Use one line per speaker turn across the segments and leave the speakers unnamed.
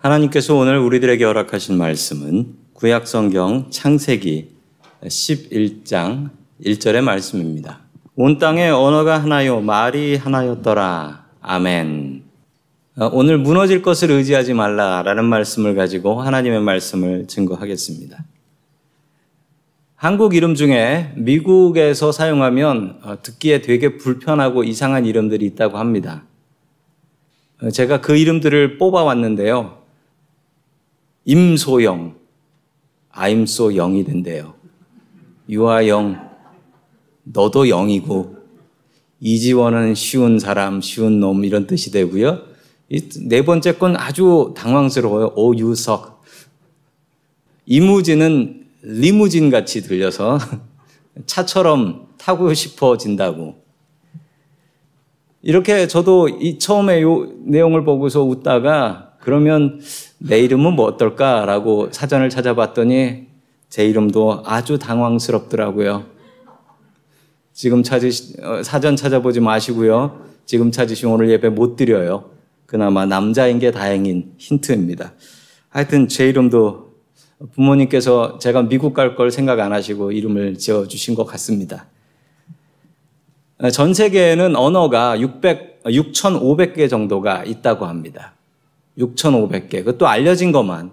하나님께서 오늘 우리들에게 허락하신 말씀은 구약성경 창세기 11장 1절의 말씀입니다. 온 땅에 언어가 하나요, 말이 하나였더라. 아멘. 어, 오늘 무너질 것을 의지하지 말라라는 말씀을 가지고 하나님의 말씀을 증거하겠습니다. 한국 이름 중에 미국에서 사용하면 어, 듣기에 되게 불편하고 이상한 이름들이 있다고 합니다. 어, 제가 그 이름들을 뽑아왔는데요. 임소영, so 영이 된대요. 유아 영, 너도 영이고, 이지원은 쉬운 사람, 쉬운 놈 이런 뜻이 되고요. 네 번째 건 아주 당황스러워요. 오유석. 이무진은 리무진 같이 들려서 차처럼 타고 싶어진다고. 이렇게 저도 이 처음에 요 내용을 보고서 웃다가 그러면 내 이름은 뭐 어떨까라고 사전을 찾아봤더니 제 이름도 아주 당황스럽더라고요. 지금 찾으시, 어, 사전 찾아보지 마시고요. 지금 찾으시면 오늘 예배 못 드려요. 그나마 남자인 게 다행인 힌트입니다. 하여튼 제 이름도 부모님께서 제가 미국 갈 걸 생각 안 하시고 이름을 지어주신 것 같습니다. 전 세계에는 언어가 600, 6,500개 정도가 있다고 합니다. 6,500개. 그것도 알려진 것만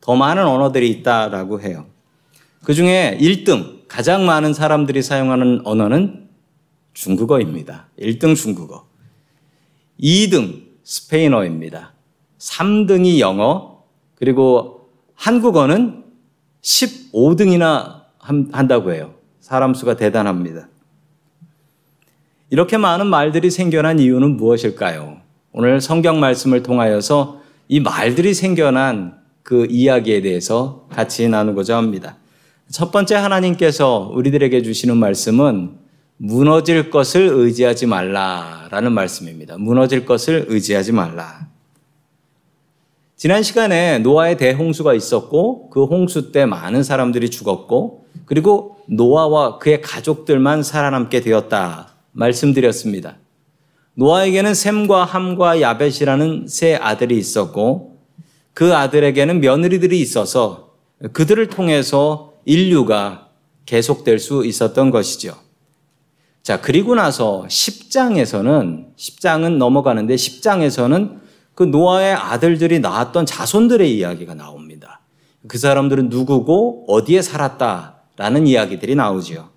더 많은 언어들이 있다라고 해요. 그 중에 1등, 가장 많은 사람들이 사용하는 언어는 중국어입니다. 1등 중국어. 2등 스페인어입니다. 3등이 영어, 그리고 한국어는 15등이나 한다고 해요. 사람 수가 대단합니다. 이렇게 많은 말들이 생겨난 이유는 무엇일까요? 오늘 성경 말씀을 통하여서 이 말들이 생겨난 그 이야기에 대해서 같이 나누고자 합니다. 첫 번째 하나님께서 우리들에게 주시는 말씀은 무너질 것을 의지하지 말라라는 말씀입니다. 무너질 것을 의지하지 말라. 지난 시간에 노아의 대홍수가 있었고 그 홍수 때 많은 사람들이 죽었고 그리고 노아와 그의 가족들만 살아남게 되었다 말씀드렸습니다. 노아에게는 셈과 함과 야벳이라는 세 아들이 있었고 그 아들에게는 며느리들이 있어서 그들을 통해서 인류가 계속될 수 있었던 것이죠. 자, 그리고 나서 10장에서는, 10장은 넘어가는데 10장에서는 그 노아의 아들들이 낳았던 자손들의 이야기가 나옵니다. 그 사람들은 누구고 어디에 살았다라는 이야기들이 나오지요.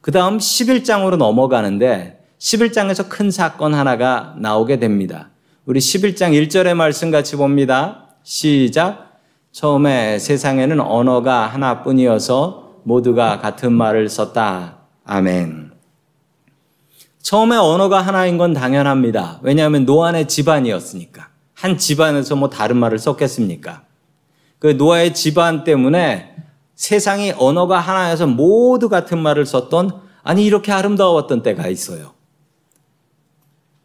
그 다음 11장으로 넘어가는데 11장에서 큰 사건 하나가 나오게 됩니다. 우리 11장 1절의 말씀 같이 봅니다. 시작. 처음에 세상에는 언어가 하나뿐이어서 모두가 같은 말을 썼다. 아멘. 처음에 언어가 하나인 건 당연합니다. 왜냐하면 노아의 집안이었으니까. 한 집안에서 뭐 다른 말을 썼겠습니까? 그 노아의 집안 때문에 세상이 언어가 하나여서 모두 같은 말을 썼던 아니 이렇게 아름다웠던 때가 있어요.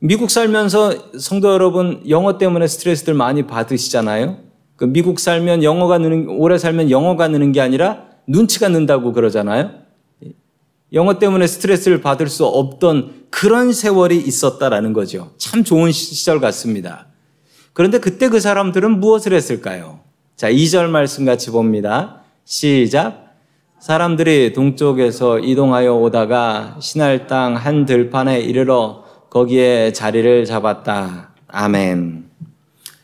미국 살면서 성도 여러분 영어 때문에 스트레스들 많이 받으시잖아요. 그 미국 살면 영어가 느는 오래 살면 영어가 느는 게 아니라 눈치가 는다고 그러잖아요. 영어 때문에 스트레스를 받을 수 없던 그런 세월이 있었다라는 거죠. 참 좋은 시절 같습니다. 그런데 그때 그 사람들은 무엇을 했을까요? 자, 2절 말씀 같이 봅니다. 시작. 사람들이 동쪽에서 이동하여 오다가 신할 땅 한 들판에 이르러 거기에 자리를 잡았다. 아멘.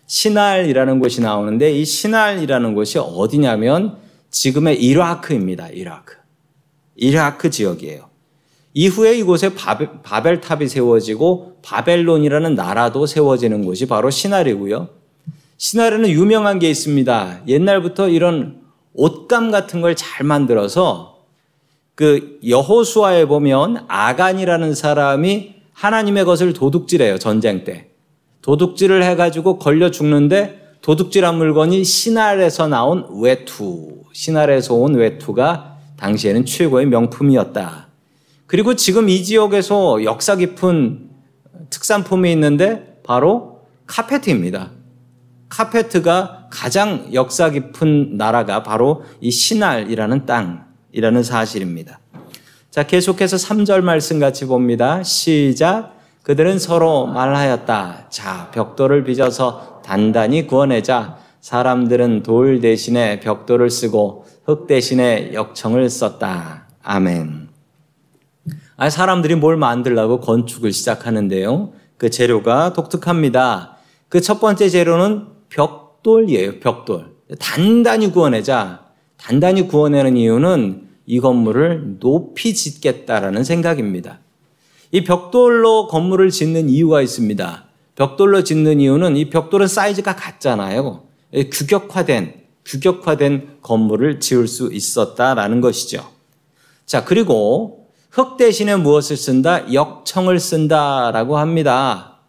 신할이라는 곳이 나오는데 이 신할이라는 곳이 어디냐면 지금의 이라크입니다. 이라크. 이라크 지역이에요. 이후에 이곳에 바벨, 탑이 세워지고 바벨론이라는 나라도 세워지는 곳이 바로 시나리고요. 시나리는 유명한 게 있습니다. 옛날부터 이런 옷감 같은 걸 잘 만들어서 그 여호수아에 보면 아간이라는 사람이 하나님의 것을 도둑질해요. 전쟁 때. 도둑질을 해가지고 걸려 죽는데 도둑질한 물건이 신알에서 나온 외투, 신알에서 온 외투가 당시에는 최고의 명품이었다. 그리고 지금 이 지역에서 역사 깊은 특산품이 있는데 바로 카페트입니다. 카페트가 가장 역사 깊은 나라가 바로 이 신알이라는 땅이라는 사실입니다. 자, 계속해서 3절 말씀 같이 봅니다. 시작. 그들은 서로 말하였다. 자, 벽돌을 빚어서 단단히 구워내자. 사람들은 돌 대신에 벽돌을 쓰고 흙 대신에 역청을 썼다. 아멘. 아, 사람들이 뭘 만들라고 건축을 시작하는데요. 그 재료가 독특합니다. 그 첫 번째 재료는 벽돌이에요. 벽돌. 단단히 구워내자. 단단히 구워내는 이유는 이 건물을 높이 짓겠다라는 생각입니다. 이 벽돌로 건물을 짓는 이유가 있습니다. 벽돌로 짓는 이유는 이 벽돌은 사이즈가 같잖아요. 규격화된, 규격화된 건물을 지을 수 있었다라는 것이죠. 자, 그리고 흙 대신에 무엇을 쓴다? 역청을 쓴다라고 합니다.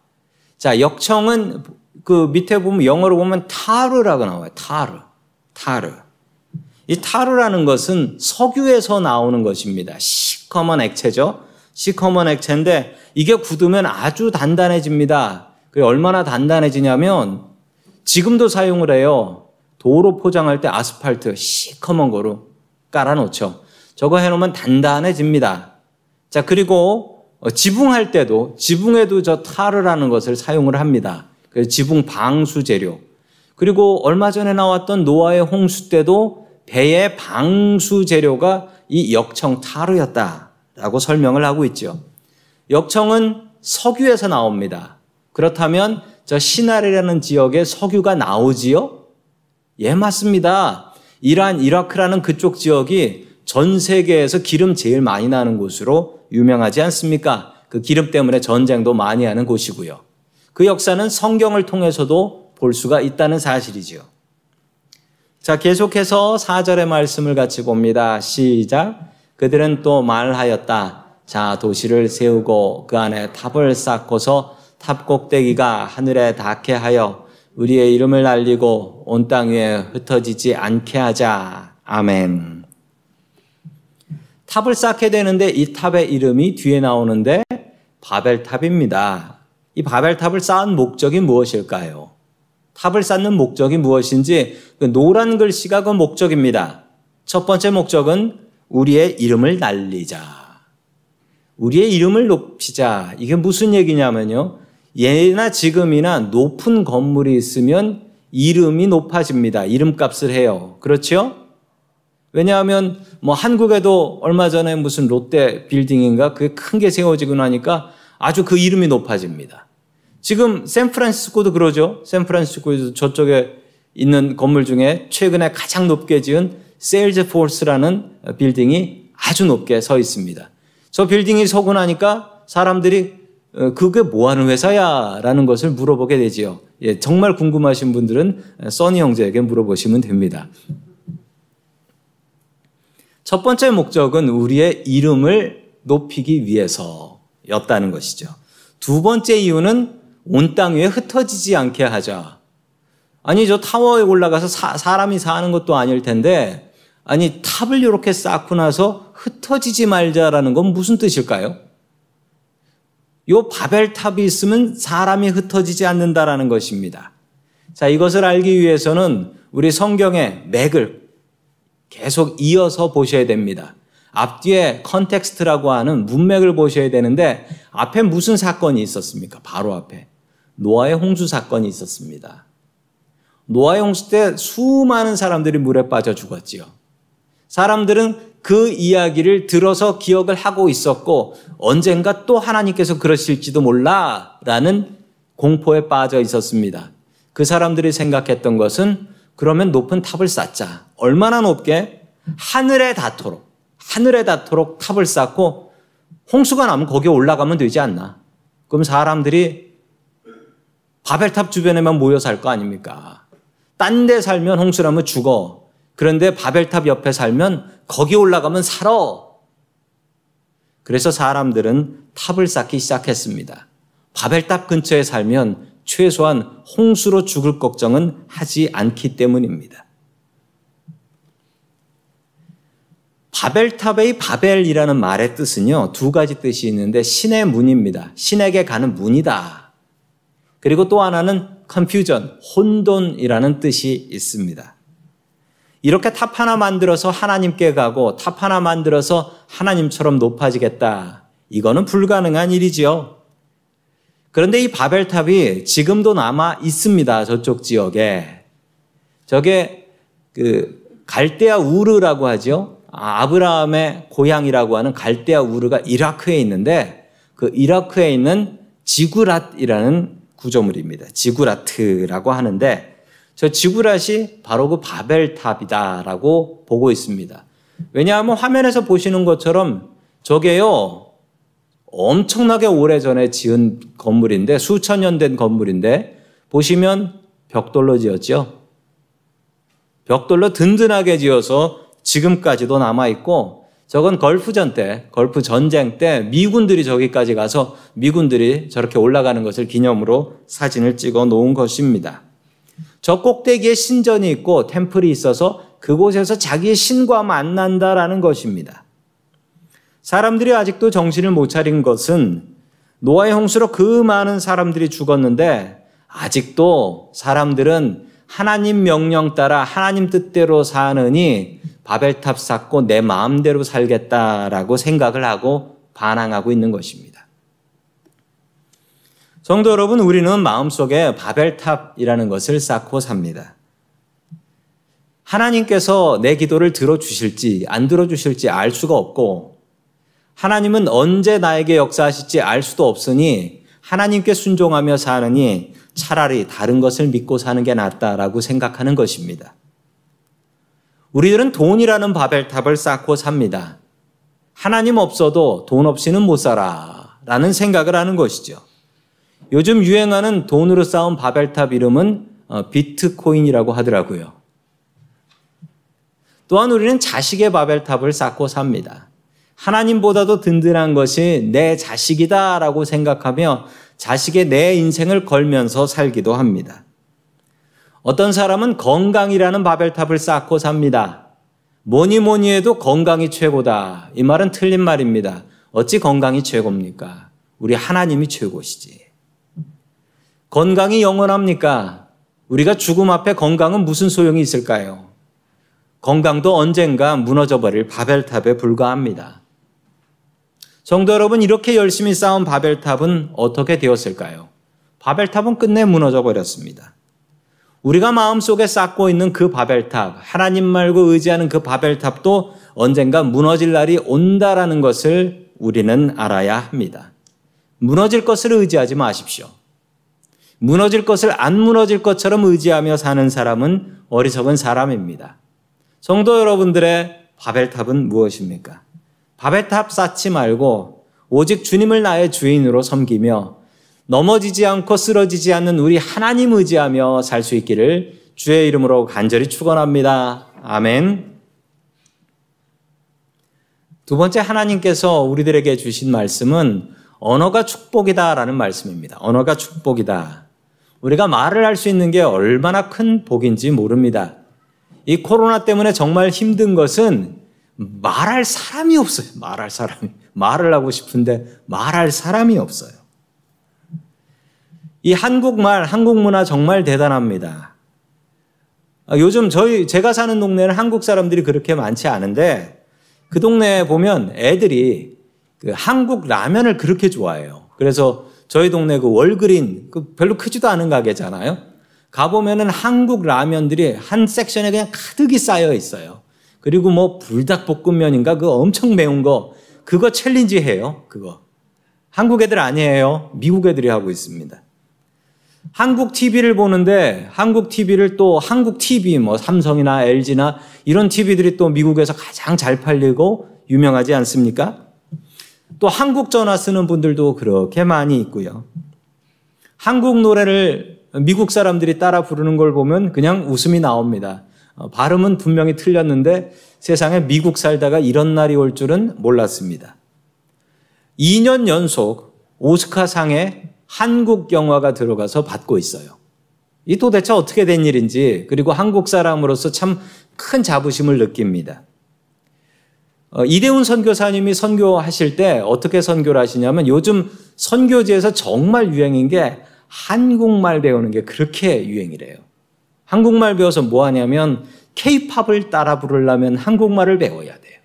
자, 역청은 그 밑에 보면 영어로 보면 타르라고 나와요. 타르. 타르. 이 타르라는 것은 석유에서 나오는 것입니다. 시커먼 액체죠. 시커먼 액체인데 이게 굳으면 아주 단단해집니다. 그게 얼마나 단단해지냐면 지금도 사용을 해요. 도로 포장할 때 아스팔트 시커먼 거로 깔아놓죠. 저거 해놓으면 단단해집니다. 자, 그리고 어, 지붕할 때도, 지붕에도 저 타르라는 것을 사용을 합니다. 그래서 지붕 방수 재료. 그리고 얼마 전에 나왔던 노아의 홍수 때도 배의 방수 재료가 이 역청 타르였다라고 설명을 하고 있죠. 역청은 석유에서 나옵니다. 그렇다면 저 시날이라는 지역에 석유가 나오지요? 예, 맞습니다. 이란, 이라크라는 그쪽 지역이 전 세계에서 기름 제일 많이 나는 곳으로 유명하지 않습니까? 그 기름 때문에 전쟁도 많이 하는 곳이고요. 그 역사는 성경을 통해서도 볼 수가 있다는 사실이지요. 자, 계속해서 4절의 말씀을 같이 봅니다. 시작. 그들은 또 말하였다. 자, 도시를 세우고 그 안에 탑을 쌓고서 탑 꼭대기가 하늘에 닿게 하여 우리의 이름을 알리고 온 땅 위에 흩어지지 않게 하자. 아멘. 탑을 쌓게 되는데 이 탑의 이름이 뒤에 나오는데 바벨탑입니다. 이 바벨탑을 쌓은 목적이 무엇일까요? 탑을 쌓는 목적이 무엇인지 그 노란 글씨가 그 목적입니다. 첫 번째 목적은 우리의 이름을 날리자. 우리의 이름을 높이자. 이게 무슨 얘기냐면요. 예나 지금이나 높은 건물이 있으면 이름이 높아집니다. 이름값을 해요. 그렇죠? 왜냐하면 뭐 한국에도 얼마 전에 무슨 롯데 빌딩인가 그게 큰 게 세워지고 나니까 아주 그 이름이 높아집니다. 지금 샌프란시스코도 그러죠. 샌프란시스코에서 저쪽에 있는 건물 중에 최근에 가장 높게 지은 세일즈포스라는 빌딩이 아주 높게 서 있습니다. 저 빌딩이 서고 나니까 사람들이 어, 그게 뭐 하는 회사야? 라는 것을 물어보게 되지요. 예, 정말 궁금하신 분들은 써니 형제에게 물어보시면 됩니다. 첫 번째 목적은 우리의 이름을 높이기 위해서였다는 것이죠. 두 번째 이유는 온 땅 위에 흩어지지 않게 하자. 아니, 저 타워에 올라가서 사, 사람이 사는 것도 아닐 텐데, 아니, 탑을 이렇게 쌓고 나서 흩어지지 말자라는 건 무슨 뜻일까요? 요 바벨탑이 있으면 사람이 흩어지지 않는다라는 것입니다. 자, 이것을 알기 위해서는 우리 성경의 맥을 계속 이어서 보셔야 됩니다. 앞뒤에 context라고 하는 문맥을 보셔야 되는데 앞에 무슨 사건이 있었습니까? 바로 앞에 노아의 홍수 사건이 있었습니다. 노아의 홍수 때 수많은 사람들이 물에 빠져 죽었지요. 사람들은 그 이야기를 들어서 기억을 하고 있었고 언젠가 또 하나님께서 그러실지도 몰라 라는 공포에 빠져 있었습니다. 그 사람들이 생각했던 것은 그러면 높은 탑을 쌓자. 얼마나 높게? 하늘에 닿도록. 하늘에 닿도록 탑을 쌓고 홍수가 나면 거기에 올라가면 되지 않나. 그럼 사람들이 바벨탑 주변에만 모여 살 거 아닙니까? 딴 데 살면 홍수나면 죽어. 그런데 바벨탑 옆에 살면 거기 올라가면 살아. 그래서 사람들은 탑을 쌓기 시작했습니다. 바벨탑 근처에 살면 최소한 홍수로 죽을 걱정은 하지 않기 때문입니다. 바벨탑의 바벨이라는 말의 뜻은요, 두 가지 뜻이 있는데, 신의 문입니다. 신에게 가는 문이다. 그리고 또 하나는 confusion, 혼돈이라는 뜻이 있습니다. 이렇게 탑 하나 만들어서 하나님께 가고 탑 하나 만들어서 하나님처럼 높아지겠다. 이거는 불가능한 일이지요. 그런데 이 바벨탑이 지금도 남아 있습니다. 저쪽 지역에. 저게 그 갈대아 우르라고 하죠. 아, 아브라함의 고향이라고 하는 갈대아 우르가 이라크에 있는데 그 이라크에 있는 지구랏이라는 구조물입니다. 지구라트라고 하는데 저 지구랏이 바로 그 바벨탑이다라고 보고 있습니다. 왜냐하면 화면에서 보시는 것처럼 저게요 엄청나게 오래전에 지은 건물인데 수천 년 된 건물인데 보시면 벽돌로 지었죠. 벽돌로 든든하게 지어서 지금까지도 남아 있고 저건 걸프전 때, 걸프 전쟁 때 미군들이 저기까지 가서 미군들이 저렇게 올라가는 것을 기념으로 사진을 찍어 놓은 것입니다. 저 꼭대기에 신전이 있고 temple이 있어서 그곳에서 자기의 신과 만난다라는 것입니다. 사람들이 아직도 정신을 못 차린 것은 노아의 홍수로 그 많은 사람들이 죽었는데 아직도 사람들은 하나님 명령 따라 하나님 뜻대로 사느니 바벨탑 쌓고 내 마음대로 살겠다라고 생각을 하고 반항하고 있는 것입니다. 성도 여러분, 우리는 마음속에 바벨탑이라는 것을 쌓고 삽니다. 하나님께서 내 기도를 들어주실지 안 들어주실지 알 수가 없고 하나님은 언제 나에게 역사하실지 알 수도 없으니 하나님께 순종하며 사느니 차라리 다른 것을 믿고 사는 게 낫다라고 생각하는 것입니다. 우리들은 돈이라는 바벨탑을 쌓고 삽니다. 하나님 없어도 돈 없이는 못 살아. 라는 생각을 하는 것이죠. 요즘 유행하는 돈으로 쌓은 바벨탑 이름은 어, 비트코인이라고 하더라고요. 또한 우리는 자식의 바벨탑을 쌓고 삽니다. 하나님보다도 든든한 것이 내 자식이다라고 생각하며 자식의 내 인생을 걸면서 살기도 합니다. 어떤 사람은 건강이라는 바벨탑을 쌓고 삽니다. 뭐니 뭐니 해도 건강이 최고다. 이 말은 틀린 말입니다. 어찌 건강이 최고입니까? 우리 하나님이 최고시지. 건강이 영원합니까? 우리가 죽음 앞에 건강은 무슨 소용이 있을까요? 건강도 언젠가 무너져 버릴 바벨탑에 불과합니다. 성도 여러분, 이렇게 열심히 쌓은 바벨탑은 어떻게 되었을까요? 바벨탑은 끝내 무너져 버렸습니다. 우리가 마음속에 쌓고 있는 그 바벨탑, 하나님 말고 의지하는 그 바벨탑도 언젠가 무너질 날이 온다라는 것을 우리는 알아야 합니다. 무너질 것을 의지하지 마십시오. 무너질 것을 안 무너질 것처럼 의지하며 사는 사람은 어리석은 사람입니다. 성도 여러분들의 바벨탑은 무엇입니까? 바벨탑 쌓지 말고 오직 주님을 나의 주인으로 섬기며 넘어지지 않고 쓰러지지 않는 우리 하나님 의지하며 살 수 있기를 주의 이름으로 간절히 축원합니다. 아멘. 두 번째 하나님께서 우리들에게 주신 말씀은 언어가 축복이다라는 말씀입니다. 언어가 축복이다. 우리가 말을 할 수 있는 게 얼마나 큰 복인지 모릅니다. 이 코로나 때문에 정말 힘든 것은 말할 사람이 없어요. 말할 사람이. 말을 하고 싶은데 말할 사람이 없어요. 이 한국말, 한국 문화 정말 대단합니다. 아, 요즘 저희, 제가 사는 동네는 한국 사람들이 그렇게 많지 않은데 그 동네에 보면 애들이 그 한국 라면을 그렇게 좋아해요. 그래서 저희 동네 그 Walgreen, 그 별로 크지도 않은 가게잖아요. 가보면은 한국 라면들이 한 섹션에 그냥 가득이 쌓여 있어요. 그리고 뭐 불닭볶음면인가 그 엄청 매운 거, 그거 challenge 해요. 그거. 한국 애들 아니에요. 미국 애들이 하고 있습니다. 한국 TV를 보는데 한국 TV를 또 한국 TV 뭐 삼성이나 LG나 이런 TV들이 또 미국에서 가장 잘 팔리고 유명하지 않습니까? 또 한국 전화 쓰는 분들도 그렇게 많이 있고요. 한국 노래를 미국 사람들이 따라 부르는 걸 보면 그냥 웃음이 나옵니다. 어, 발음은 분명히 틀렸는데 세상에 미국 살다가 이런 날이 올 줄은 몰랐습니다. 2년 연속 오스카상에 한국 영화가 들어가서 받고 있어요. 이 도대체 어떻게 된 일인지 그리고 한국 사람으로서 참 큰 자부심을 느낍니다. 어, 이대훈 선교사님이 선교하실 때 어떻게 선교를 하시냐면 요즘 선교지에서 정말 유행인 게 한국말 배우는 게 그렇게 유행이래요. 한국말 배워서 뭐 하냐면 케이팝을 따라 부르려면 한국말을 배워야 돼요.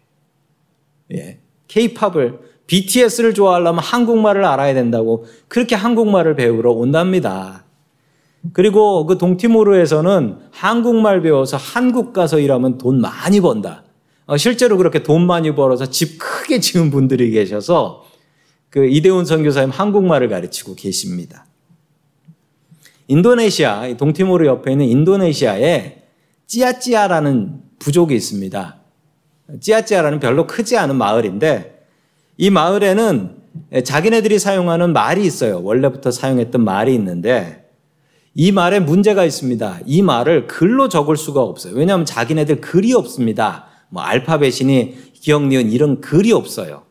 예. 케이팝을 BTS를 좋아하려면 한국말을 알아야 된다고 그렇게 한국말을 배우러 온답니다. 그리고 그 동티모르에서는 한국말 배워서 한국 가서 일하면 돈 많이 번다. 어, 실제로 그렇게 돈 많이 벌어서 집 크게 지은 분들이 계셔서 그 이대훈 선교사님 한국말을 가르치고 계십니다. 인도네시아, 동티모르 옆에 있는 인도네시아에 찌아찌아라는 부족이 있습니다. 찌아찌아라는 별로 크지 않은 마을인데 이 마을에는 자기네들이 사용하는 말이 있어요. 원래부터 사용했던 말이 있는데 이 말에 문제가 있습니다. 이 말을 글로 적을 수가 없어요. 왜냐하면 자기네들 글이 없습니다. 뭐 알파벳이니 기억, 니은 이런 글이 없어요.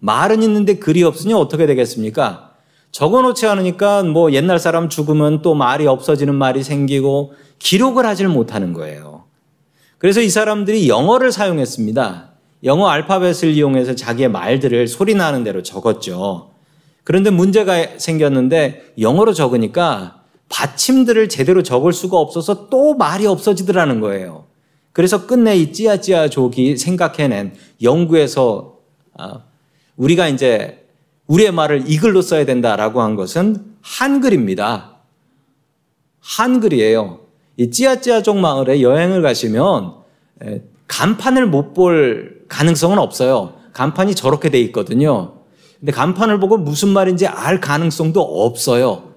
말은 있는데 글이 없으니 어떻게 되겠습니까? 적어놓지 않으니까 뭐 옛날 사람 죽으면 또 말이 없어지는 말이 생기고 기록을 하질 못하는 거예요. 그래서 이 사람들이 영어를 사용했습니다. 영어 알파벳을 이용해서 자기의 말들을 소리 나는 대로 적었죠. 그런데 문제가 생겼는데 영어로 적으니까 받침들을 제대로 적을 수가 없어서 또 말이 없어지더라는 거예요. 그래서 끝내 이 찌아찌아족이 생각해낸 연구에서 아, 우리가 이제 우리의 말을 이 글로 써야 된다라고 한 것은 한글입니다. 한글이에요. 이 찌아찌아족 마을에 여행을 가시면 간판을 못 볼 가능성은 없어요. 간판이 저렇게 돼 있거든요. 근데 간판을 보고 무슨 말인지 알 가능성도 없어요.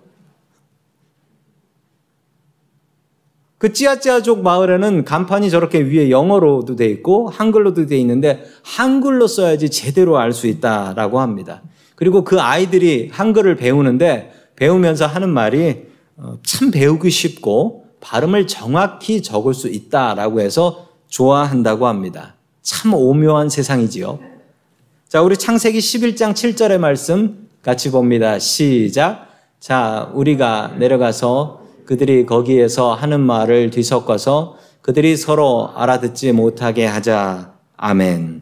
그 찌아찌아족 마을에는 간판이 저렇게 위에 영어로도 돼 있고 한글로도 돼 있는데 한글로 써야지 제대로 알 수 있다라고 합니다. 그리고 그 아이들이 한글을 배우는데 배우면서 하는 말이 어, 참 배우기 쉽고 발음을 정확히 적을 수 있다라고 해서 좋아한다고 합니다. 참 오묘한 세상이지요. 자, 우리 창세기 11장 7절의 말씀 같이 봅니다. 시작. 자, 우리가 내려가서 그들이 거기에서 하는 말을 뒤섞어서 그들이 서로 알아듣지 못하게 하자. 아멘.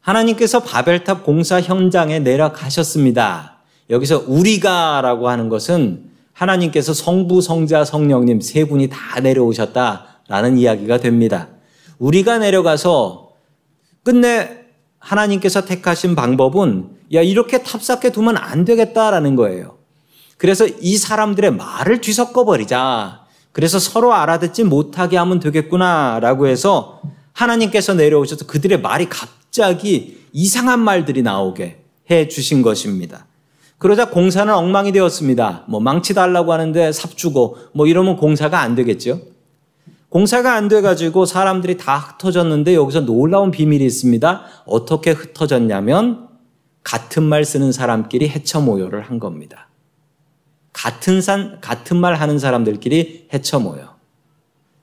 하나님께서 바벨탑 공사 현장에 내려가셨습니다. 여기서 우리가라고 하는 것은 하나님께서 성부, 성자, 성령님 세 분이 다 내려오셨다라는 이야기가 됩니다. 우리가 내려가서 끝내 하나님께서 택하신 방법은 야, 이렇게 탑삭해 두면 안 되겠다라는 거예요. 그래서 이 사람들의 말을 뒤섞어 버리자. 그래서 서로 알아듣지 못하게 하면 되겠구나라고 해서 하나님께서 내려오셔서 그들의 말이 갑자기 이상한 말들이 나오게 해 주신 것입니다. 그러자 공사는 엉망이 되었습니다. 뭐 망치 달라고 하는데 삽 주고 뭐 이러면 공사가 안 되겠죠. 공사가 안 돼가지고 사람들이 다 흩어졌는데 여기서 놀라운 비밀이 있습니다. 어떻게 흩어졌냐면 같은 말 쓰는 사람끼리 해쳐 모여를 한 겁니다. 같은 산, 같은 말 하는 사람들끼리 해쳐 모여.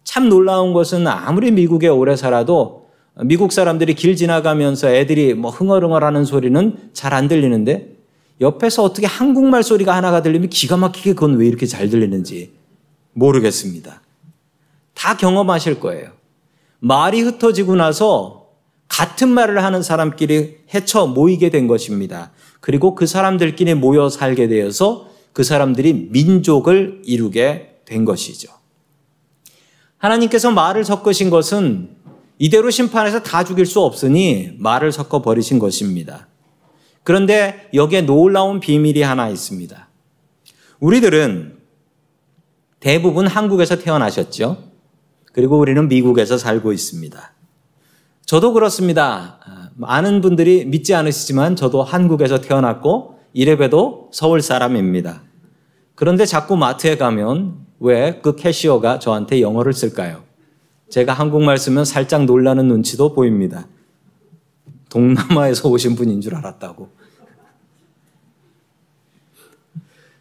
참 놀라운 것은 아무리 미국에 오래 살아도 미국 사람들이 길 지나가면서 애들이 뭐 흥얼흥얼 하는 소리는 잘 안 들리는데 옆에서 어떻게 한국말 소리가 하나가 들리면 기가 막히게 그건 왜 이렇게 잘 들리는지 모르겠습니다. 다 경험하실 거예요. 말이 흩어지고 나서 같은 말을 하는 사람끼리 헤쳐 모이게 된 것입니다. 그리고 그 사람들끼리 모여 살게 되어서 그 사람들이 민족을 이루게 된 것이죠. 하나님께서 말을 섞으신 것은 이대로 심판해서 다 죽일 수 없으니 말을 섞어 버리신 것입니다. 그런데 여기에 놀라운 비밀이 하나 있습니다. 우리들은 대부분 한국에서 태어나셨죠? 그리고 우리는 미국에서 살고 있습니다. 저도 그렇습니다. 많은 분들이 믿지 않으시지만 저도 한국에서 태어났고 이래봬도 서울 사람입니다. 그런데 자꾸 마트에 가면 왜 그 캐시어가 저한테 영어를 쓸까요? 제가 한국말 쓰면 살짝 놀라는 눈치도 보입니다. 동남아에서 오신 분인 줄 알았다고.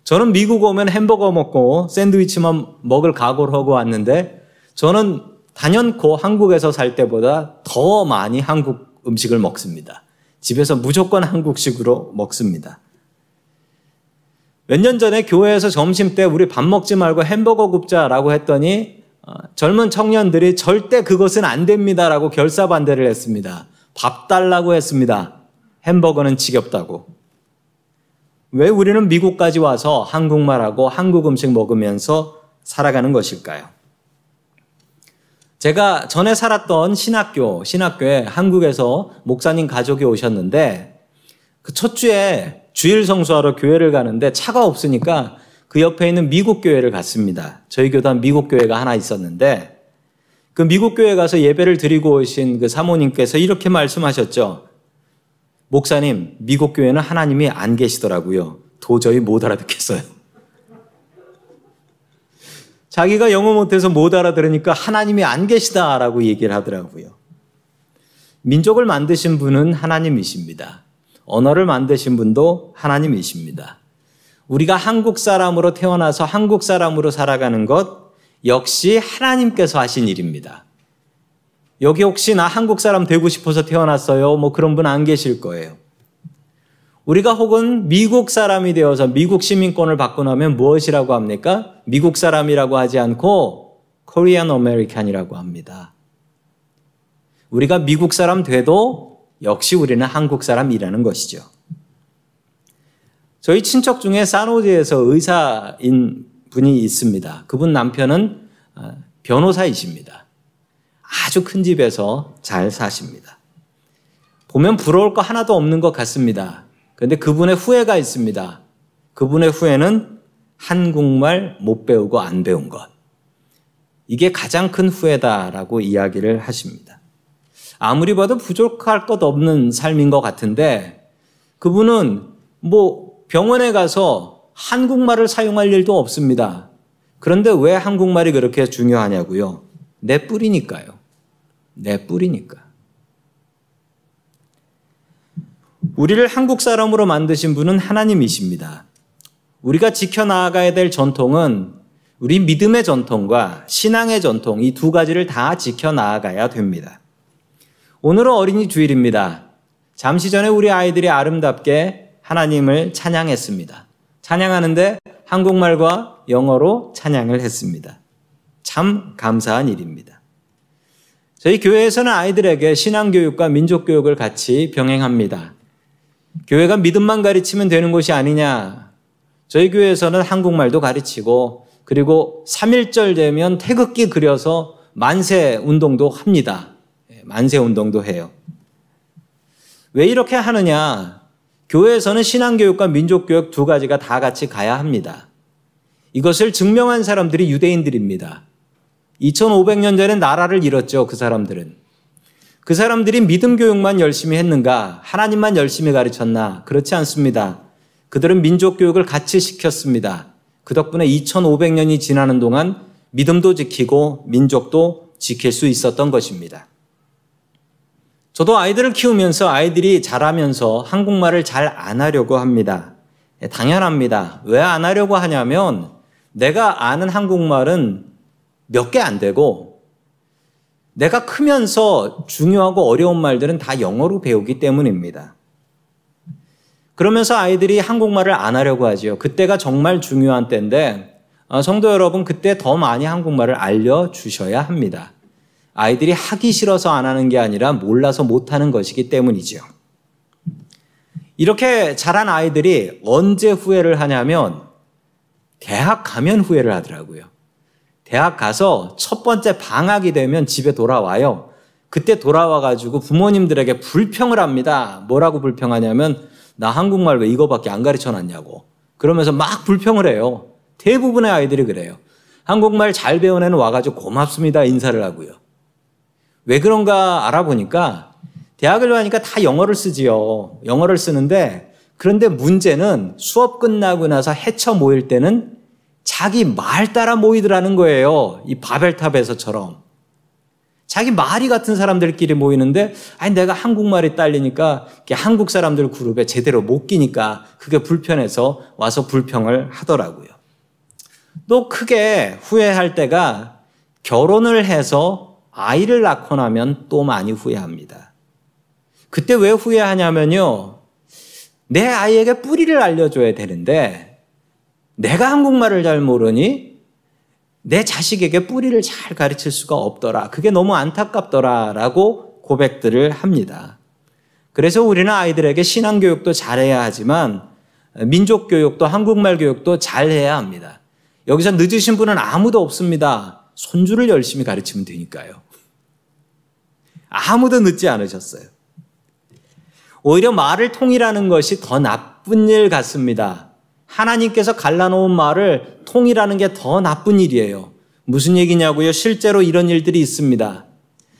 저는 미국 오면 햄버거 먹고 샌드위치만 먹을 각오를 하고 왔는데 저는 단연코 한국에서 살 때보다 더 많이 한국 음식을 먹습니다. 집에서 무조건 한국식으로 먹습니다. 몇 년 전에 교회에서 점심 때 우리 밥 먹지 말고 햄버거 굽자라고 했더니 어, 젊은 청년들이 절대 그것은 안 됩니다라고 결사 반대를 했습니다. 밥 달라고 했습니다. 햄버거는 지겹다고. 왜 우리는 미국까지 와서 한국말하고 한국 음식 먹으면서 살아가는 것일까요? 제가 전에 살았던 신학교, 신학교에 한국에서 목사님 가족이 오셨는데 그 첫 주에 주일 성수하러 교회를 가는데 차가 없으니까 그 옆에 있는 미국 교회를 갔습니다. 저희 교단 미국 교회가 하나 있었는데 그 미국 교회 가서 예배를 드리고 오신 그 사모님께서 이렇게 말씀하셨죠. 목사님, 미국 교회는 하나님이 안 계시더라고요. 도저히 못 알아듣겠어요. 자기가 영어 못해서 못 알아들으니까 하나님이 안 계시다라고 얘기를 하더라고요. 민족을 만드신 분은 하나님이십니다. 언어를 만드신 분도 하나님이십니다. 우리가 한국 사람으로 태어나서 한국 사람으로 살아가는 것 역시 하나님께서 하신 일입니다. 여기 혹시 나 한국 사람 되고 싶어서 태어났어요? 뭐 그런 분 안 계실 거예요. 우리가 혹은 미국 사람이 되어서 미국 시민권을 받고 나면 무엇이라고 합니까? 미국 사람이라고 하지 않고 Korean American이라고 합니다. 우리가 미국 사람 돼도 역시 우리는 한국 사람이라는 것이죠. 저희 친척 중에 사노제에서 의사인 분이 있습니다. 그분 남편은 아, 변호사이십니다. 아주 큰 집에서 잘 사십니다. 보면 부러울 거 하나도 없는 것 같습니다. 그런데 그분의 후회가 있습니다. 그분의 후회는 한국말 못 배우고 안 배운 것. 이게 가장 큰 후회다라고 이야기를 하십니다. 아무리 봐도 부족할 것 없는 삶인 것 같은데 그분은 뭐 병원에 가서 한국말을 사용할 일도 없습니다. 그런데 왜 한국말이 그렇게 중요하냐고요? 내 뿌리니까요. 내 뿌리니까. 우리를 한국 사람으로 만드신 분은 하나님이십니다. 우리가 지켜나가야 될 전통은 우리 믿음의 전통과 신앙의 전통 이 두 가지를 다 지켜나가야 됩니다. 오늘은 어린이 주일입니다. 잠시 전에 우리 아이들이 아름답게 하나님을 찬양했습니다. 찬양하는데 한국말과 영어로 찬양을 했습니다. 참 감사한 일입니다. 저희 교회에서는 아이들에게 신앙교육과 민족교육을 같이 병행합니다. 교회가 믿음만 가르치면 되는 곳이 아니냐. 저희 교회에서는 한국말도 가르치고 그리고 3일절 되면 태극기 그려서 만세 운동도 합니다. 예, 만세 운동도 해요. 왜 이렇게 하느냐? 교회에서는 신앙교육과 민족교육 두 가지가 다 같이 가야 합니다. 이것을 증명한 사람들이 유대인들입니다. 2500년 전에 나라를 잃었죠, 그 사람들은. 그 사람들이 믿음 교육만 열심히 했는가? 하나님만 열심히 가르쳤나? 그렇지 않습니다. 그들은 민족 교육을 같이 시켰습니다. 그 덕분에 2500년이 지나는 동안 믿음도 지키고 민족도 지킬 수 있었던 것입니다. 저도 아이들을 키우면서 아이들이 자라면서 한국말을 잘 안 하려고 합니다. 예, 당연합니다. 왜 안 하려고 하냐면 내가 아는 한국말은 몇 개 안 되고 내가 크면서 중요하고 어려운 말들은 다 영어로 배우기 때문입니다. 그러면서 아이들이 한국말을 안 하려고 하지요. 그때가 정말 중요한 때인데 어, 성도 여러분 그때 더 많이 한국말을 알려 주셔야 합니다. 아이들이 하기 싫어서 안 하는 게 아니라 몰라서 못 하는 것이기 때문이지요. 이렇게 자란 아이들이 언제 후회를 하냐면 대학 가면 후회를 하더라고요. 대학 가서 첫 번째 방학이 되면 집에 돌아와요. 그때 돌아와가지고 부모님들에게 불평을 합니다. 뭐라고 불평하냐면, 나 한국말 왜 이거밖에 안 가르쳐 놨냐고. 그러면서 막 불평을 해요. 대부분의 아이들이 그래요. 한국말 잘 배운 애는 와가지고 고맙습니다. 인사를 하고요. 왜 그런가 알아보니까 대학을 가니까 다 영어를 쓰지요. 영어를 쓰는데 그런데 문제는 수업 끝나고 나서 해쳐 모일 때는 자기 말 따라 모이더라는 거예요. 이 바벨탑에서처럼. 자기 말이 같은 사람들끼리 모이는데, 아니, 내가 한국말이 딸리니까 한국 사람들 그룹에 제대로 못 끼니까 그게 불편해서 와서 불평을 하더라고요. 또 크게 후회할 때가 결혼을 해서 아이를 낳고 나면 또 많이 후회합니다. 그때 왜 후회하냐면요. 내 아이에게 뿌리를 알려줘야 되는데, 내가 한국말을 잘 모르니 내 자식에게 뿌리를 잘 가르칠 수가 없더라. 그게 너무 안타깝더라. 라고 고백들을 합니다. 그래서 우리는 아이들에게 신앙교육도 잘해야 하지만 민족교육도 한국말 교육도 잘해야 합니다. 여기서 늦으신 분은 아무도 없습니다. 손주를 열심히 가르치면 되니까요. 아무도 늦지 않으셨어요. 오히려 말을 통일하는 것이 더 나쁜 일 같습니다. 하나님께서 갈라놓은 말을 통일하는 게 더 나쁜 일이에요. 무슨 얘기냐고요? 실제로 이런 일들이 있습니다.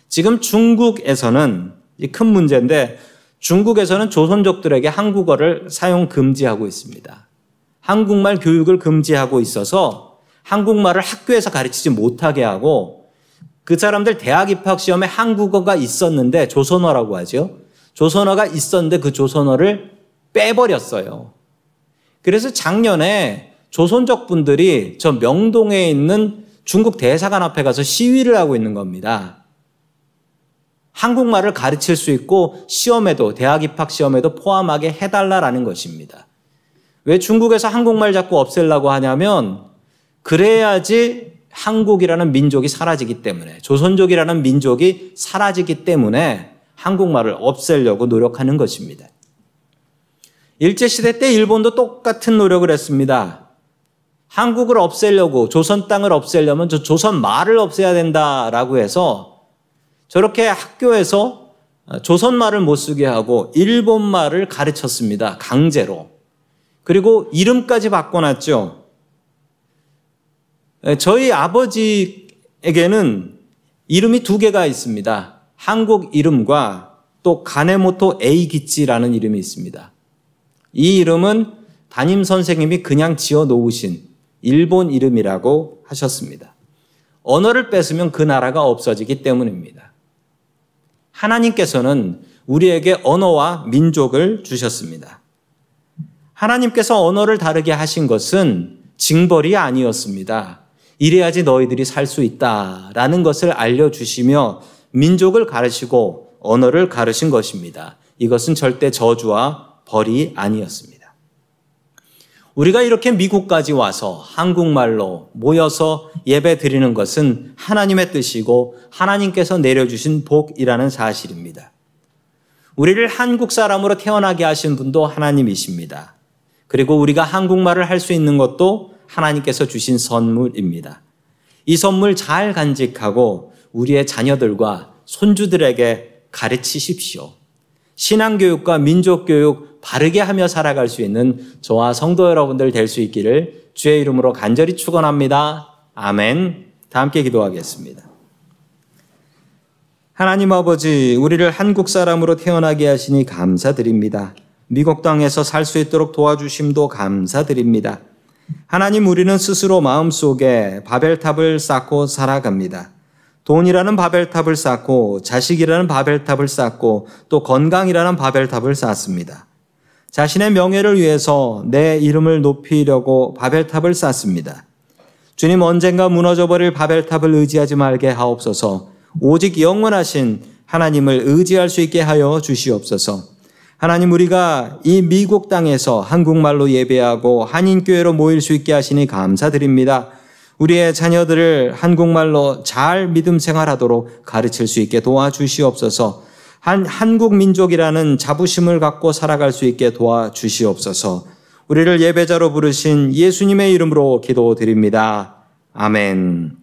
지금 중국에서는 큰 문제인데 중국에서는 조선족들에게 한국어를 사용 금지하고 있습니다. 한국말 교육을 금지하고 있어서 한국말을 학교에서 가르치지 못하게 하고 그 사람들 대학 입학 시험에 한국어가 있었는데 조선어라고 하죠. 조선어가 있었는데 그 조선어를 빼버렸어요. 그래서 작년에 조선족 분들이 저 명동에 있는 중국 대사관 앞에 가서 시위를 하고 있는 겁니다. 한국말을 가르칠 수 있고 시험에도 대학 입학 시험에도 포함하게 해달라라는 것입니다. 왜 중국에서 한국말 자꾸 없애려고 하냐면 그래야지 한국이라는 민족이 사라지기 때문에 조선족이라는 민족이 사라지기 때문에 한국말을 없애려고 노력하는 것입니다. 일제시대 때 일본도 똑같은 노력을 했습니다. 한국을 없애려고 조선 땅을 없애려면 저 조선 말을 없애야 된다라고 해서 저렇게 학교에서 조선 말을 못 쓰게 하고 일본 말을 가르쳤습니다. 강제로. 그리고 이름까지 바꿔놨죠. 저희 아버지에게는 이름이 두 개가 있습니다. 한국 이름과 또 가네모토 에이기치라는 이름이 있습니다. 이 이름은 담임 선생님이 그냥 지어 놓으신 일본 이름이라고 하셨습니다. 언어를 뺏으면 그 나라가 없어지기 때문입니다. 하나님께서는 우리에게 언어와 민족을 주셨습니다. 하나님께서 언어를 다르게 하신 것은 징벌이 아니었습니다. 이래야지 너희들이 살 수 있다 라는 것을 알려주시며 민족을 가르치고 언어를 가르신 것입니다. 이것은 절대 저주와 벌이 아니었습니다. 우리가 이렇게 미국까지 와서 한국말로 모여서 예배 드리는 것은 하나님의 뜻이고 하나님께서 내려주신 복이라는 사실입니다. 우리를 한국 사람으로 태어나게 하신 분도 하나님이십니다. 그리고 우리가 한국말을 할 수 있는 것도 하나님께서 주신 선물입니다. 이 선물 잘 간직하고 우리의 자녀들과 손주들에게 가르치십시오. 신앙교육과 민족교육 바르게 하며 살아갈 수 있는 저와 성도 여러분들 될 수 있기를 주의 이름으로 간절히 축원합니다. 아멘. 다 함께 기도하겠습니다. 하나님 아버지, 우리를 한국 사람으로 태어나게 하시니 감사드립니다. 미국 땅에서 살 수 있도록 도와주심도 감사드립니다. 하나님, 우리는 스스로 마음속에 바벨탑을 쌓고 살아갑니다. 돈이라는 바벨탑을 쌓고 자식이라는 바벨탑을 쌓고 또 건강이라는 바벨탑을 쌓습니다. 자신의 명예를 위해서 내 이름을 높이려고 바벨탑을 쌓습니다. 주님 언젠가 무너져버릴 바벨탑을 의지하지 말게 하옵소서 오직 영원하신 하나님을 의지할 수 있게 하여 주시옵소서 하나님 우리가 이 미국 땅에서 한국말로 예배하고 한인교회로 모일 수 있게 하시니 감사드립니다. 우리의 자녀들을 한국말로 잘 믿음 생활하도록 가르칠 수 있게 도와주시옵소서. 한 한국 민족이라는 자부심을 갖고 살아갈 수 있게 도와주시옵소서. 우리를 예배자로 부르신 예수님의 이름으로 기도드립니다. 아멘.